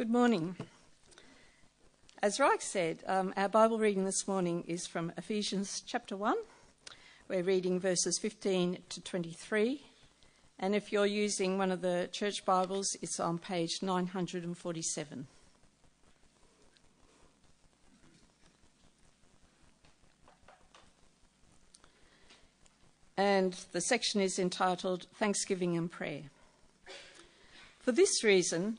Good morning. As Reich said, um, our Bible reading this morning is from Ephesians chapter 1. We're reading verses 15 to 23. And if you're using one of the church Bibles, it's on page 947. And the section is entitled Thanksgiving and Prayer. For this reason,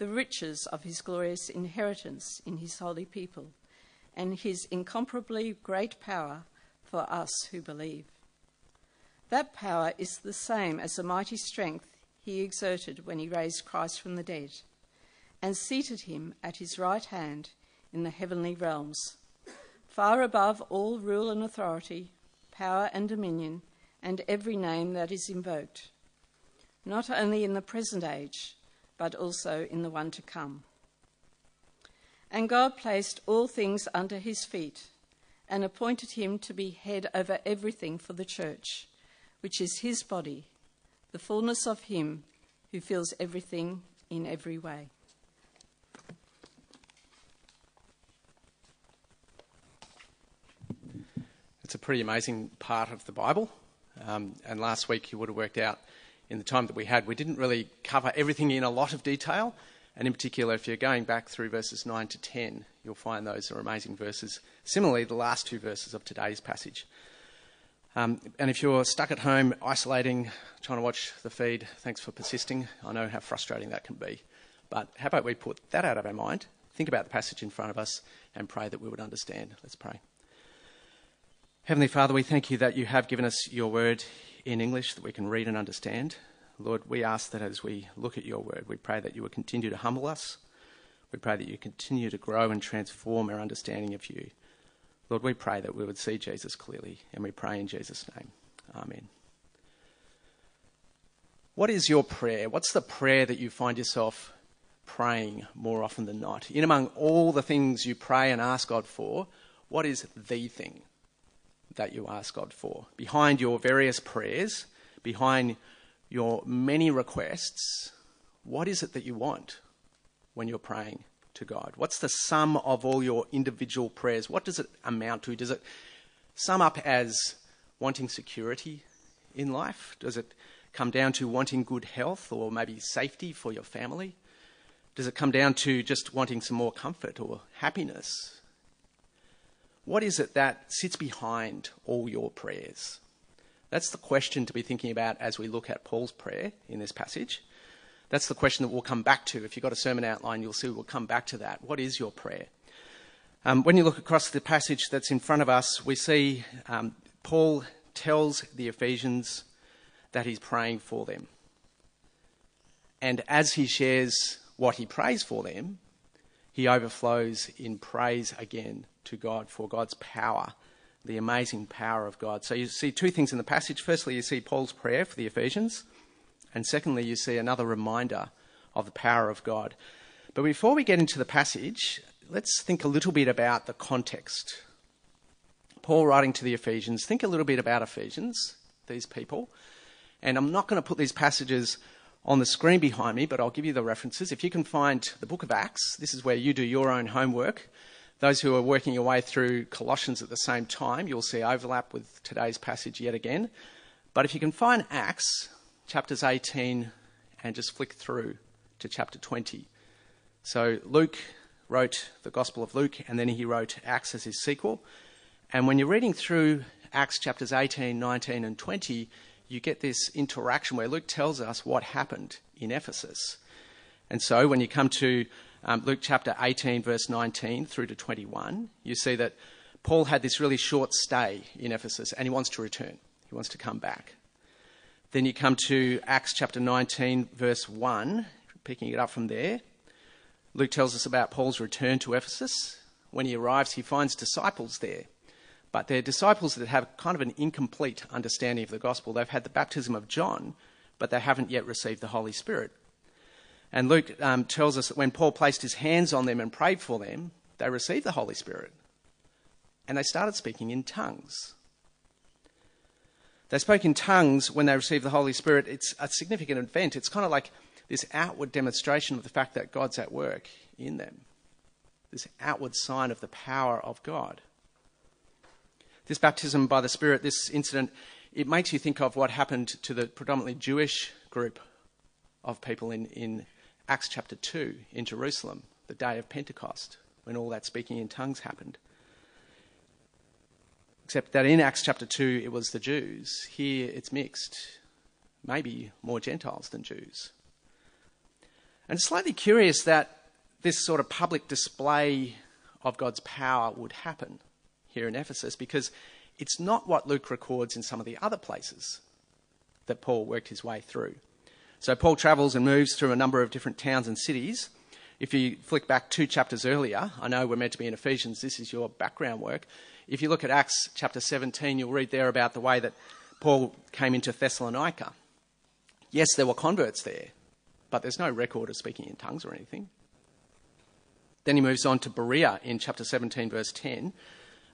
the riches of his glorious inheritance in his holy people, and his incomparably great power for us who believe. That power is the same as the mighty strength he exerted when he raised Christ from the dead and seated him at his right hand in the heavenly realms, far above all rule and authority power and dominion, and every name that is invoked, not only in the present age, but also in the one to come. And God placed all things under his feet and appointed him to be head over everything for the church, which is his body, the fullness of him who fills everything in every way. It's a pretty amazing part of the Bible. Um, and last week you would have worked out in the time that we had, we didn't really cover everything in a lot of detail. And in particular, if you're going back through verses 9 to 10, you'll find those are amazing verses. Similarly, the last two verses of today's passage. Um, and if you're stuck at home, isolating, trying to watch the feed, thanks for persisting. I know how frustrating that can be. But how about we put that out of our mind, think about the passage in front of us, and pray that we would understand? Let's pray. Heavenly Father, we thank you that you have given us your word in English that we can read and understand. Lord, we ask that as we look at your word, we pray that you would continue to humble us. We pray that you continue to grow and transform our understanding of you. Lord, we pray that we would see Jesus clearly, and we pray in Jesus' name. Amen. What is your prayer? What's the prayer that you find yourself praying more often than not? In among all the things you pray and ask God for, what is the thing that you ask God for. Behind your various prayers, behind your many requests, what is it that you want when you're praying to God? What's the sum of all your individual prayers? What does it amount to? Does it sum up as wanting security in life? Does it come down to wanting good health or maybe safety for your family? Does it come down to just wanting some more comfort or happiness what is it that sits behind all your prayers? That's the question to be thinking about as we look at Paul's prayer in this passage. That's the question that we'll come back to. If you've got a sermon outline, you'll see we'll come back to that. What is your prayer? Um, when you look across the passage that's in front of us, we see um, Paul tells the Ephesians that he's praying for them. And as he shares what he prays for them, he overflows in praise again to God for God's power, the amazing power of God. So you see two things in the passage. Firstly, you see Paul's prayer for the Ephesians, and secondly, you see another reminder of the power of God. But before we get into the passage, let's think a little bit about the context. Paul writing to the Ephesians, think a little bit about Ephesians, these people. And I'm not going to put these passages on the screen behind me, but I'll give you the references. If you can find the book of Acts, this is where you do your own homework. Those who are working your way through Colossians at the same time, you'll see overlap with today's passage yet again. But if you can find Acts, chapters 18, and just flick through to chapter 20. So Luke wrote the Gospel of Luke, and then he wrote Acts as his sequel. And when you're reading through Acts chapters 18, 19, and 20, you get this interaction where Luke tells us what happened in Ephesus. And so when you come to um, Luke chapter 18, verse 19 through to 21, you see that Paul had this really short stay in Ephesus and he wants to return. He wants to come back. Then you come to Acts chapter 19, verse 1, picking it up from there. Luke tells us about Paul's return to Ephesus. When he arrives, he finds disciples there. But they're disciples that have kind of an incomplete understanding of the gospel. They've had the baptism of John, but they haven't yet received the Holy Spirit. And Luke um, tells us that when Paul placed his hands on them and prayed for them, they received the Holy Spirit. And they started speaking in tongues. They spoke in tongues when they received the Holy Spirit. It's a significant event. It's kind of like this outward demonstration of the fact that God's at work in them, this outward sign of the power of God. This baptism by the Spirit, this incident, it makes you think of what happened to the predominantly Jewish group of people in, in Acts chapter 2 in Jerusalem, the day of Pentecost, when all that speaking in tongues happened. Except that in Acts chapter 2, it was the Jews. Here it's mixed, maybe more Gentiles than Jews. And it's slightly curious that this sort of public display of God's power would happen here in Ephesus because it's not what Luke records in some of the other places that Paul worked his way through. So Paul travels and moves through a number of different towns and cities. If you flick back two chapters earlier, I know we're meant to be in Ephesians, this is your background work. If you look at Acts chapter 17, you'll read there about the way that Paul came into Thessalonica. Yes, there were converts there, but there's no record of speaking in tongues or anything. Then he moves on to Berea in chapter 17, verse 10.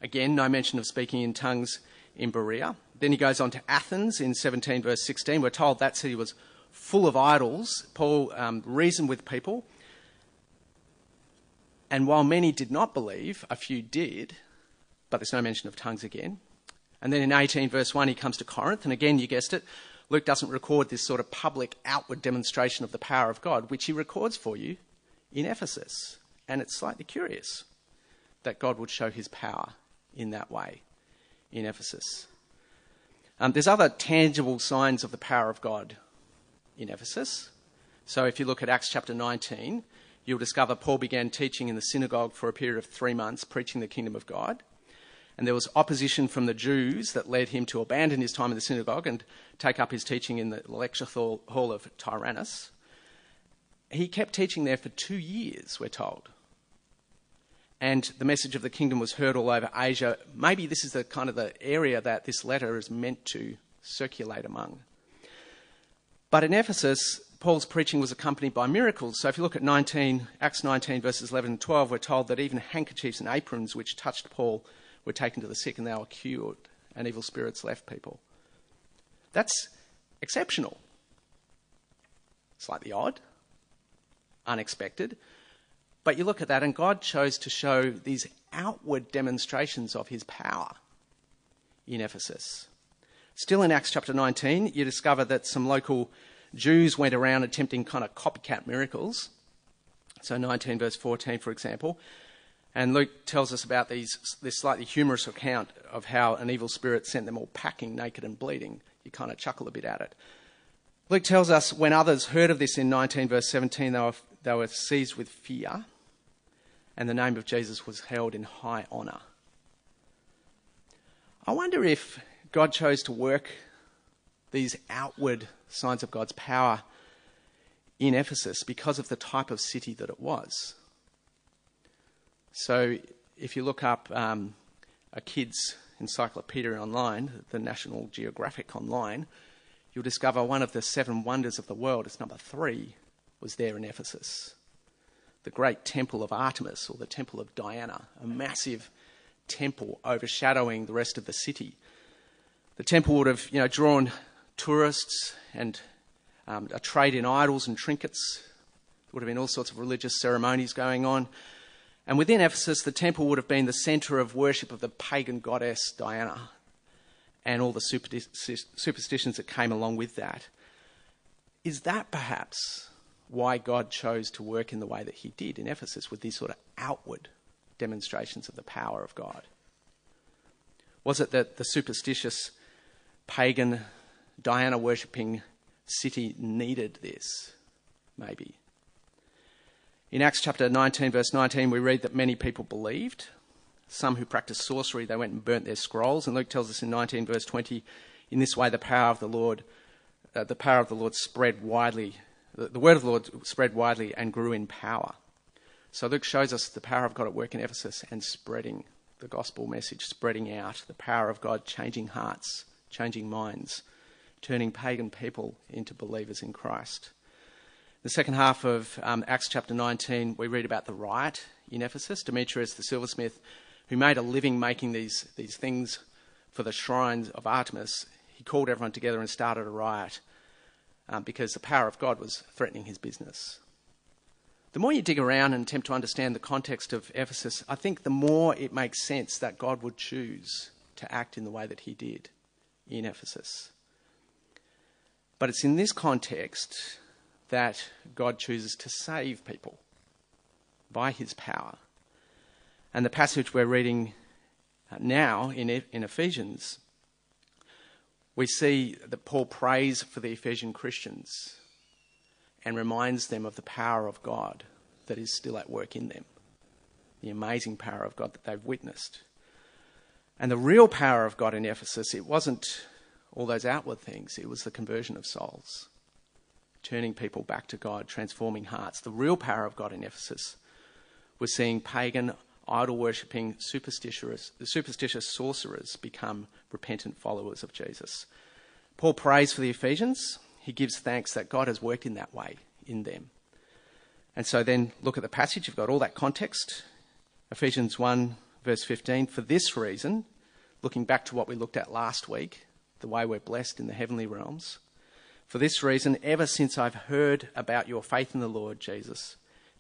Again, no mention of speaking in tongues in Berea. Then he goes on to Athens in 17, verse 16. We're told that city was full of idols. Paul um, reasoned with people. And while many did not believe, a few did, but there's no mention of tongues again. And then in 18, verse 1, he comes to Corinth, and again, you guessed it, Luke doesn't record this sort of public outward demonstration of the power of God, which he records for you in Ephesus. And it's slightly curious that God would show his power in that way in Ephesus. Um, there's other tangible signs of the power of God in Ephesus. So if you look at Acts chapter 19, you'll discover Paul began teaching in the synagogue for a period of three months, preaching the kingdom of God and there was opposition from the Jews that led him to abandon his time in the synagogue and take up his teaching in the lecture hall of Tyrannus. He kept teaching there for two years, we're told. And the message of the kingdom was heard all over Asia. Maybe this is the kind of the area that this letter is meant to circulate among. But in Ephesus, Paul's preaching was accompanied by miracles. So if you look at 19, Acts 19, verses 11 and 12, we're told that even handkerchiefs and aprons which touched Paul were taken to the sick and they were cured, and evil spirits left people. That's exceptional. Slightly odd, unexpected. But you look at that, and God chose to show these outward demonstrations of his power in Ephesus. Still in Acts chapter 19, you discover that some local Jews went around attempting kind of copycat miracles. So, 19 verse 14, for example, and Luke tells us about these, this slightly humorous account of how an evil spirit sent them all packing naked and bleeding. You kind of chuckle a bit at it. Luke tells us when others heard of this in 19 verse 17, they were, they were seized with fear, and the name of Jesus was held in high honour. I wonder if God chose to work these outward signs of God's power in Ephesus because of the type of city that it was. So if you look up um, a kid's encyclopedia online, the National Geographic online, you'll discover one of the seven wonders of the world, it's number three, was there in Ephesus. The great temple of Artemis, or the temple of Diana, a massive temple overshadowing the rest of the city. The temple would have, you know, drawn tourists and um, a trade in idols and trinkets. There would have been all sorts of religious ceremonies going on. And within Ephesus, the temple would have been the centre of worship of the pagan goddess Diana and all the superstitions that came along with that. Is that perhaps why God chose to work in the way that he did in Ephesus with these sort of outward demonstrations of the power of God? Was it that the superstitious, pagan, Diana worshipping city needed this? Maybe. In Acts chapter 19, verse 19, we read that many people believed. Some who practiced sorcery, they went and burnt their scrolls. And Luke tells us in 19, verse 20, in this way the power of the Lord, uh, the power of the Lord spread widely. The, the word of the Lord spread widely and grew in power. So Luke shows us the power of God at work in Ephesus and spreading the gospel message, spreading out, the power of God changing hearts, changing minds, turning pagan people into believers in Christ. The second half of um, Acts chapter 19, we read about the riot in Ephesus. Demetrius the silversmith, who made a living making these, these things for the shrines of Artemis, he called everyone together and started a riot um, because the power of God was threatening his business. The more you dig around and attempt to understand the context of Ephesus, I think the more it makes sense that God would choose to act in the way that he did in Ephesus. But it's in this context that God chooses to save people by his power. And the passage we're reading now in, in Ephesians, we see that Paul prays for the Ephesian Christians and reminds them of the power of God that is still at work in them, the amazing power of God that they've witnessed. And the real power of God in Ephesus, it wasn't all those outward things, it was the conversion of souls, turning people back to God, transforming hearts. The real power of God in Ephesus was seeing pagan, idol worshipping, superstitious, superstitious sorcerers become repentant followers of Jesus. Paul prays for the Ephesians he gives thanks that God has worked in that way in them. And so then look at the passage. You've got all that context. Ephesians 1, verse 15. For this reason, looking back to what we looked at last week, the way we're blessed in the heavenly realms, for this reason, ever since I've heard about your faith in the Lord Jesus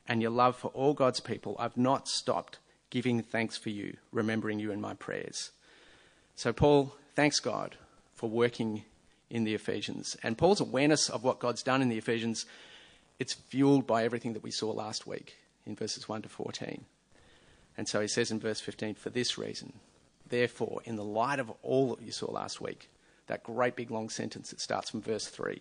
and your love for all God's people, I've not stopped giving thanks for you, remembering you in my prayers. So, Paul thanks God for working in the Ephesians. And Paul's awareness of what God's done in the Ephesians, it's fueled by everything that we saw last week in verses 1 to 14. And so he says in verse 15, for this reason, therefore, in the light of all that you saw last week, that great big long sentence that starts from verse 3,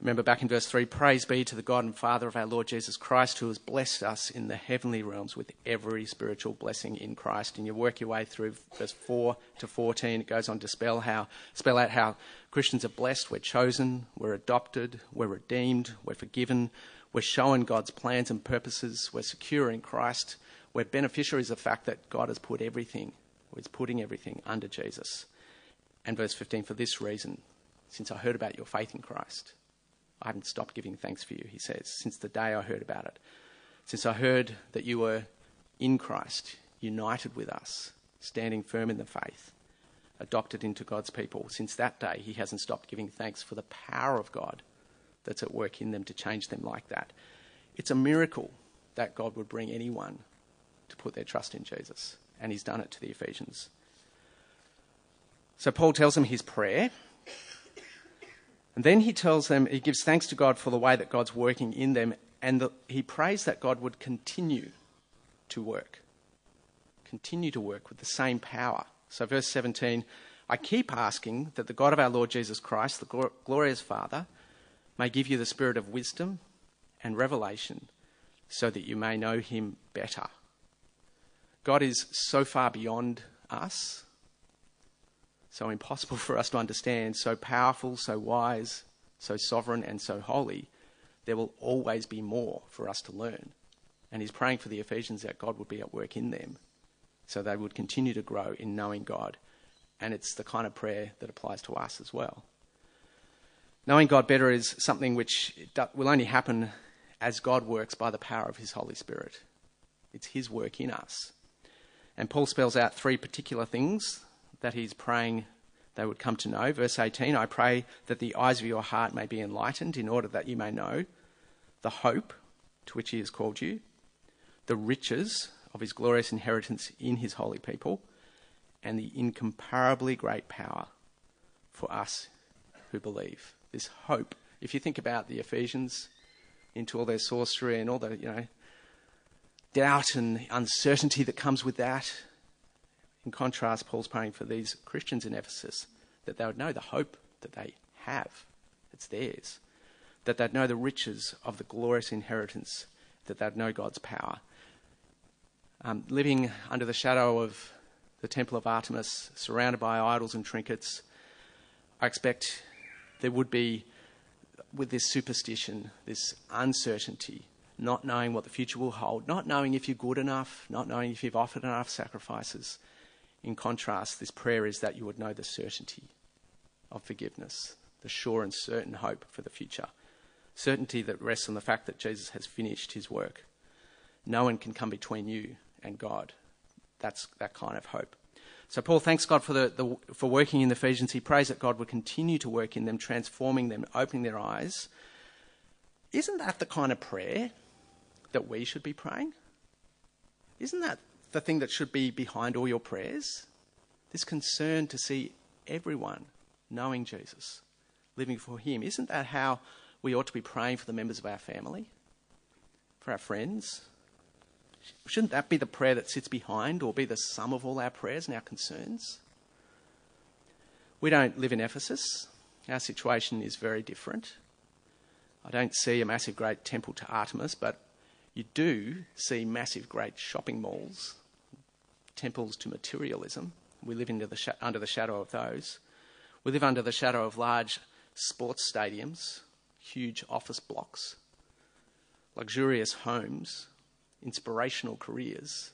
Remember back in verse 3 Praise be to the God and Father of our Lord Jesus Christ, who has blessed us in the heavenly realms with every spiritual blessing in Christ. And you work your way through verse 4 to 14. It goes on to spell, how, spell out how Christians are blessed. We're chosen, we're adopted, we're redeemed, we're forgiven, we're shown God's plans and purposes, we're secure in Christ, we're beneficiaries of the fact that God has put everything, or is putting everything under Jesus. And verse 15, for this reason, since I heard about your faith in Christ I haven't stopped giving thanks for you, he says, since the day I heard about it. Since I heard that you were in Christ, united with us, standing firm in the faith, adopted into God's people, since that day he hasn't stopped giving thanks for the power of God that's at work in them to change them like that. It's a miracle that God would bring anyone to put their trust in Jesus, and he's done it to the Ephesians. So Paul tells them his prayer and then he tells them, he gives thanks to God for the way that God's working in them, and the, he prays that God would continue to work, continue to work with the same power. So, verse 17 I keep asking that the God of our Lord Jesus Christ, the glorious Father, may give you the spirit of wisdom and revelation so that you may know him better. God is so far beyond us so impossible for us to understand, so powerful, so wise, so sovereign, and so holy, there will always be more for us to learn. And he's praying for the Ephesians that God would be at work in them so they would continue to grow in knowing God. And it's the kind of prayer that applies to us as well. Knowing God better is something which will only happen as God works by the power of his Holy Spirit. It's his work in us. And Paul spells out three particular things that he's praying they would come to know. Verse 18 I pray that the eyes of your heart may be enlightened, in order that you may know the hope to which he has called you, the riches of his glorious inheritance in his holy people, and the incomparably great power for us who believe. This hope. If you think about the Ephesians, into all their sorcery and all the, you know, doubt and uncertainty that comes with that, in contrast, Paul's praying for these Christians in Ephesus that they would know the hope that they have, it's theirs, that they'd know the riches of the glorious inheritance, that they'd know God's power. Um, living under the shadow of the temple of Artemis, surrounded by idols and trinkets, I expect there would be, with this superstition, this uncertainty, not knowing what the future will hold, not knowing if you're good enough, not knowing if you've offered enough sacrifices. In contrast, this prayer is that you would know the certainty of forgiveness, the sure and certain hope for the future, certainty that rests on the fact that Jesus has finished his work. No one can come between you and God. That's that kind of hope. So Paul thanks God for, the, the, for working in the Ephesians. He prays that God would continue to work in them, transforming them, opening their eyes. Isn't that the kind of prayer that we should be praying? Isn't that the thing that should be behind all your prayers? This concern to see everyone knowing Jesus, living for Him. Isn't that how we ought to be praying for the members of our family, for our friends, Shouldn't that be the prayer that sits behind or be the sum of all our prayers and our concerns? We don't live in Ephesus. Our situation is very different. I don't see a massive great temple to Artemis, but you do see massive great shopping malls, temples to materialism. We live the sh- under the shadow of those. We live under the shadow of large sports stadiums, huge office blocks, luxurious homes, inspirational careers.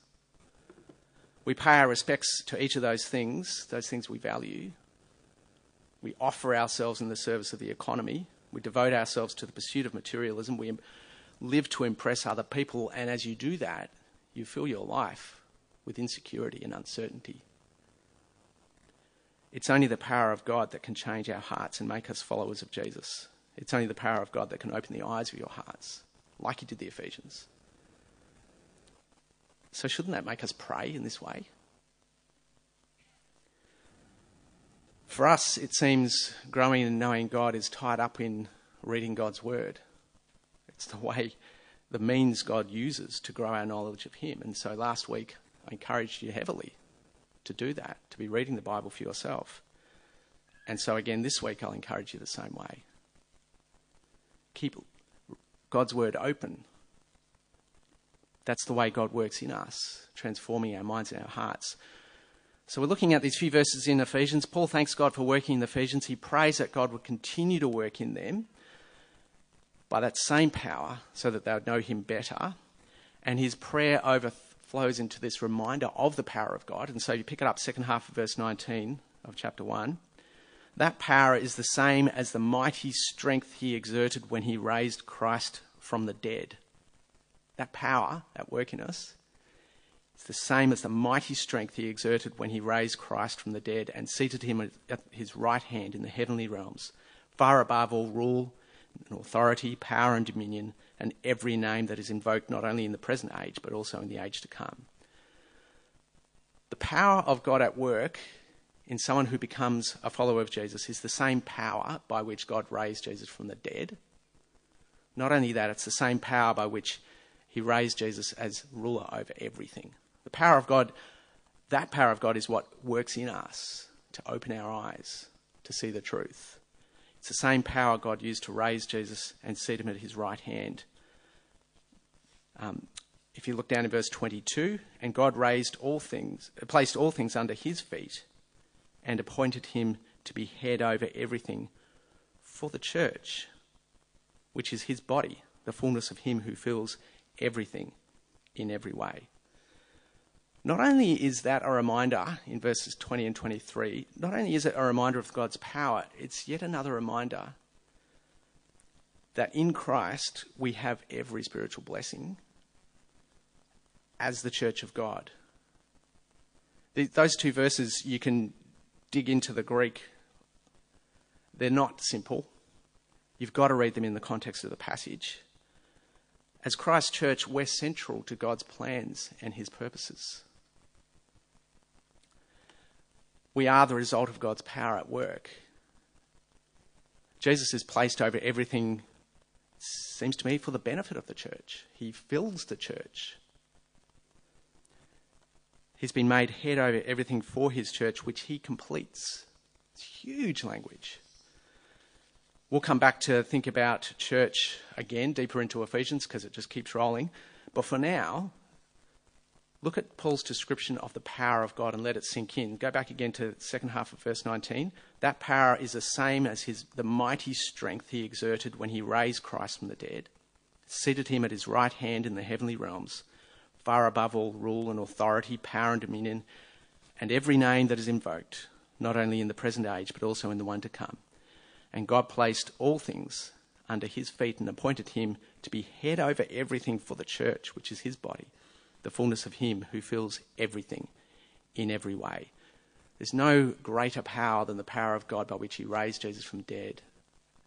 We pay our respects to each of those things, those things we value. We offer ourselves in the service of the economy. We devote ourselves to the pursuit of materialism. We live to impress other people. And as you do that, you fill your life with insecurity and uncertainty. It's only the power of God that can change our hearts and make us followers of Jesus. It's only the power of God that can open the eyes of your hearts, like He did the Ephesians. So, shouldn't that make us pray in this way? For us, it seems growing and knowing God is tied up in reading God's Word. It's the way, the means God uses to grow our knowledge of Him. And so last week, I encouraged you heavily to do that, to be reading the Bible for yourself. And so again, this week, I'll encourage you the same way. Keep God's Word open that's the way God works in us, transforming our minds and our hearts. So we're looking at these few verses in Ephesians. Paul thanks God for working in Ephesians. He prays that God would continue to work in them by that same power so that they would know him better. And his prayer overflows into this reminder of the power of God. And so you pick it up, second half of verse 19 of chapter 1. That power is the same as the mighty strength he exerted when he raised Christ from the dead that power at work in us, is the same as the mighty strength he exerted when he raised Christ from the dead and seated him at his right hand in the heavenly realms, far above all rule and authority, power and dominion, and every name that is invoked not only in the present age but also in the age to come. The power of God at work in someone who becomes a follower of Jesus is the same power by which God raised Jesus from the dead. Not only that, it's the same power by which he raised Jesus as ruler over everything. The power of God, that power of God is what works in us to open our eyes to see the truth. It's the same power God used to raise Jesus and seat him at his right hand. Um, if you look down in verse 22, and God raised all things, placed all things under his feet, and appointed him to be head over everything for the church, which is his body, the fullness of him who fills everything in every way. Not only is that a reminder in verses 20 and 23, not only is it a reminder of God's power, it's yet another reminder that in Christ we have every spiritual blessing as the church of God. those two verses, you can dig into the Greek. They're not simple. You've got to read them in the context of the passage. As Christ's Church, we're central to God's plans and his purposes. We are the result of God's power at work. Jesus is placed over everything, seems to me, for the benefit of the church. He fills the church. He's been made head over everything for his church, which he completes. It's huge language. We'll come back to think about church again, deeper into Ephesians, because it just keeps rolling. But for now, look at Paul's description of the power of God and let it sink in. Go back again to the second half of verse 19. That power is the same as his, the mighty strength he exerted when he raised Christ from the dead seated him at his right hand in the heavenly realms, far above all rule and authority, power and dominion, and every name that is invoked, not only in the present age, but also in the one to come. And God placed all things under his feet and appointed him to be head over everything for the church, which is his body, the fullness of him who fills everything in every way. There's no greater power than the power of God by which he raised Jesus from dead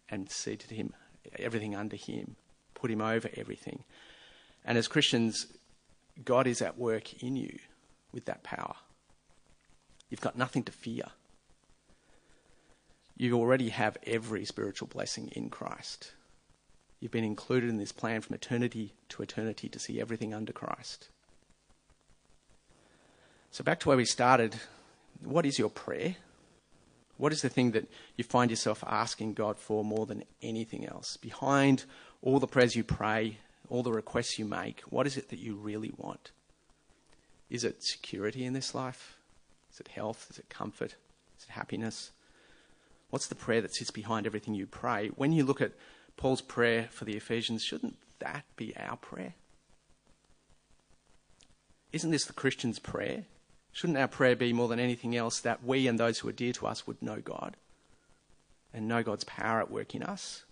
and seated him, everything under him, put him over everything. And as Christians, God is at work in you with that power. You've got nothing to fear. You already have every spiritual blessing in Christ. You've been included in this plan from eternity to eternity to see everything under Christ. So, back to where we started, what is your prayer? What is the thing that you find yourself asking God for more than anything else? Behind all the prayers you pray, all the requests you make, what is it that you really want? Is it security in this life? Is it health? Is it comfort? Is it happiness? What's the prayer that sits behind everything you pray? When you look at Paul's prayer for the Ephesians, shouldn't that be our prayer? Isn't this the Christian's prayer? Shouldn't our prayer be more than anything else that we and those who are dear to us would know God and know God's power at work in us?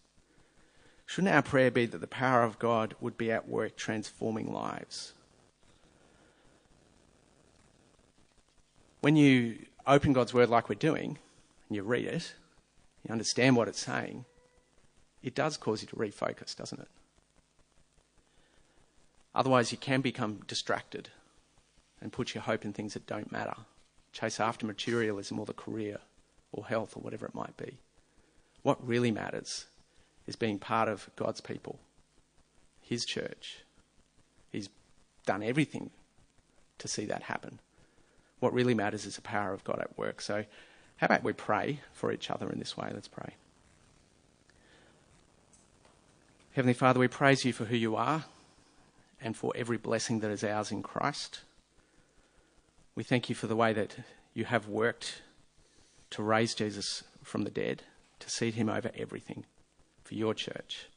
Shouldn't our prayer be that the power of God would be at work transforming lives? When you open God's word like we're doing, and you read it, you understand what it's saying, it does cause you to refocus, doesn't it? Otherwise, you can become distracted and put your hope in things that don't matter. Chase after materialism or the career or health or whatever it might be. What really matters is being part of God's people, His church. He's done everything to see that happen. What really matters is the power of God at work. So, how about we pray for each other in this way? Let's pray. Heavenly Father, we praise you for who you are and for every blessing that is ours in Christ. We thank you for the way that you have worked to raise Jesus from the dead, to seat him over everything for your church.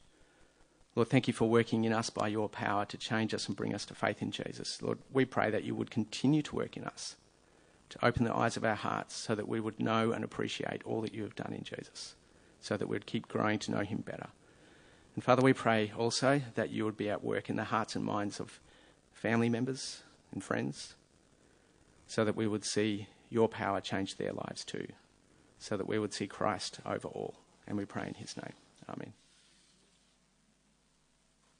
Lord, thank you for working in us by your power to change us and bring us to faith in Jesus. Lord, we pray that you would continue to work in us, to open the eyes of our hearts so that we would know and appreciate all that you have done in Jesus, so that we'd keep growing to know him better. And Father, we pray also that you would be at work in the hearts and minds of family members and friends so that we would see your power change their lives too, so that we would see Christ over all. And we pray in his name. Amen.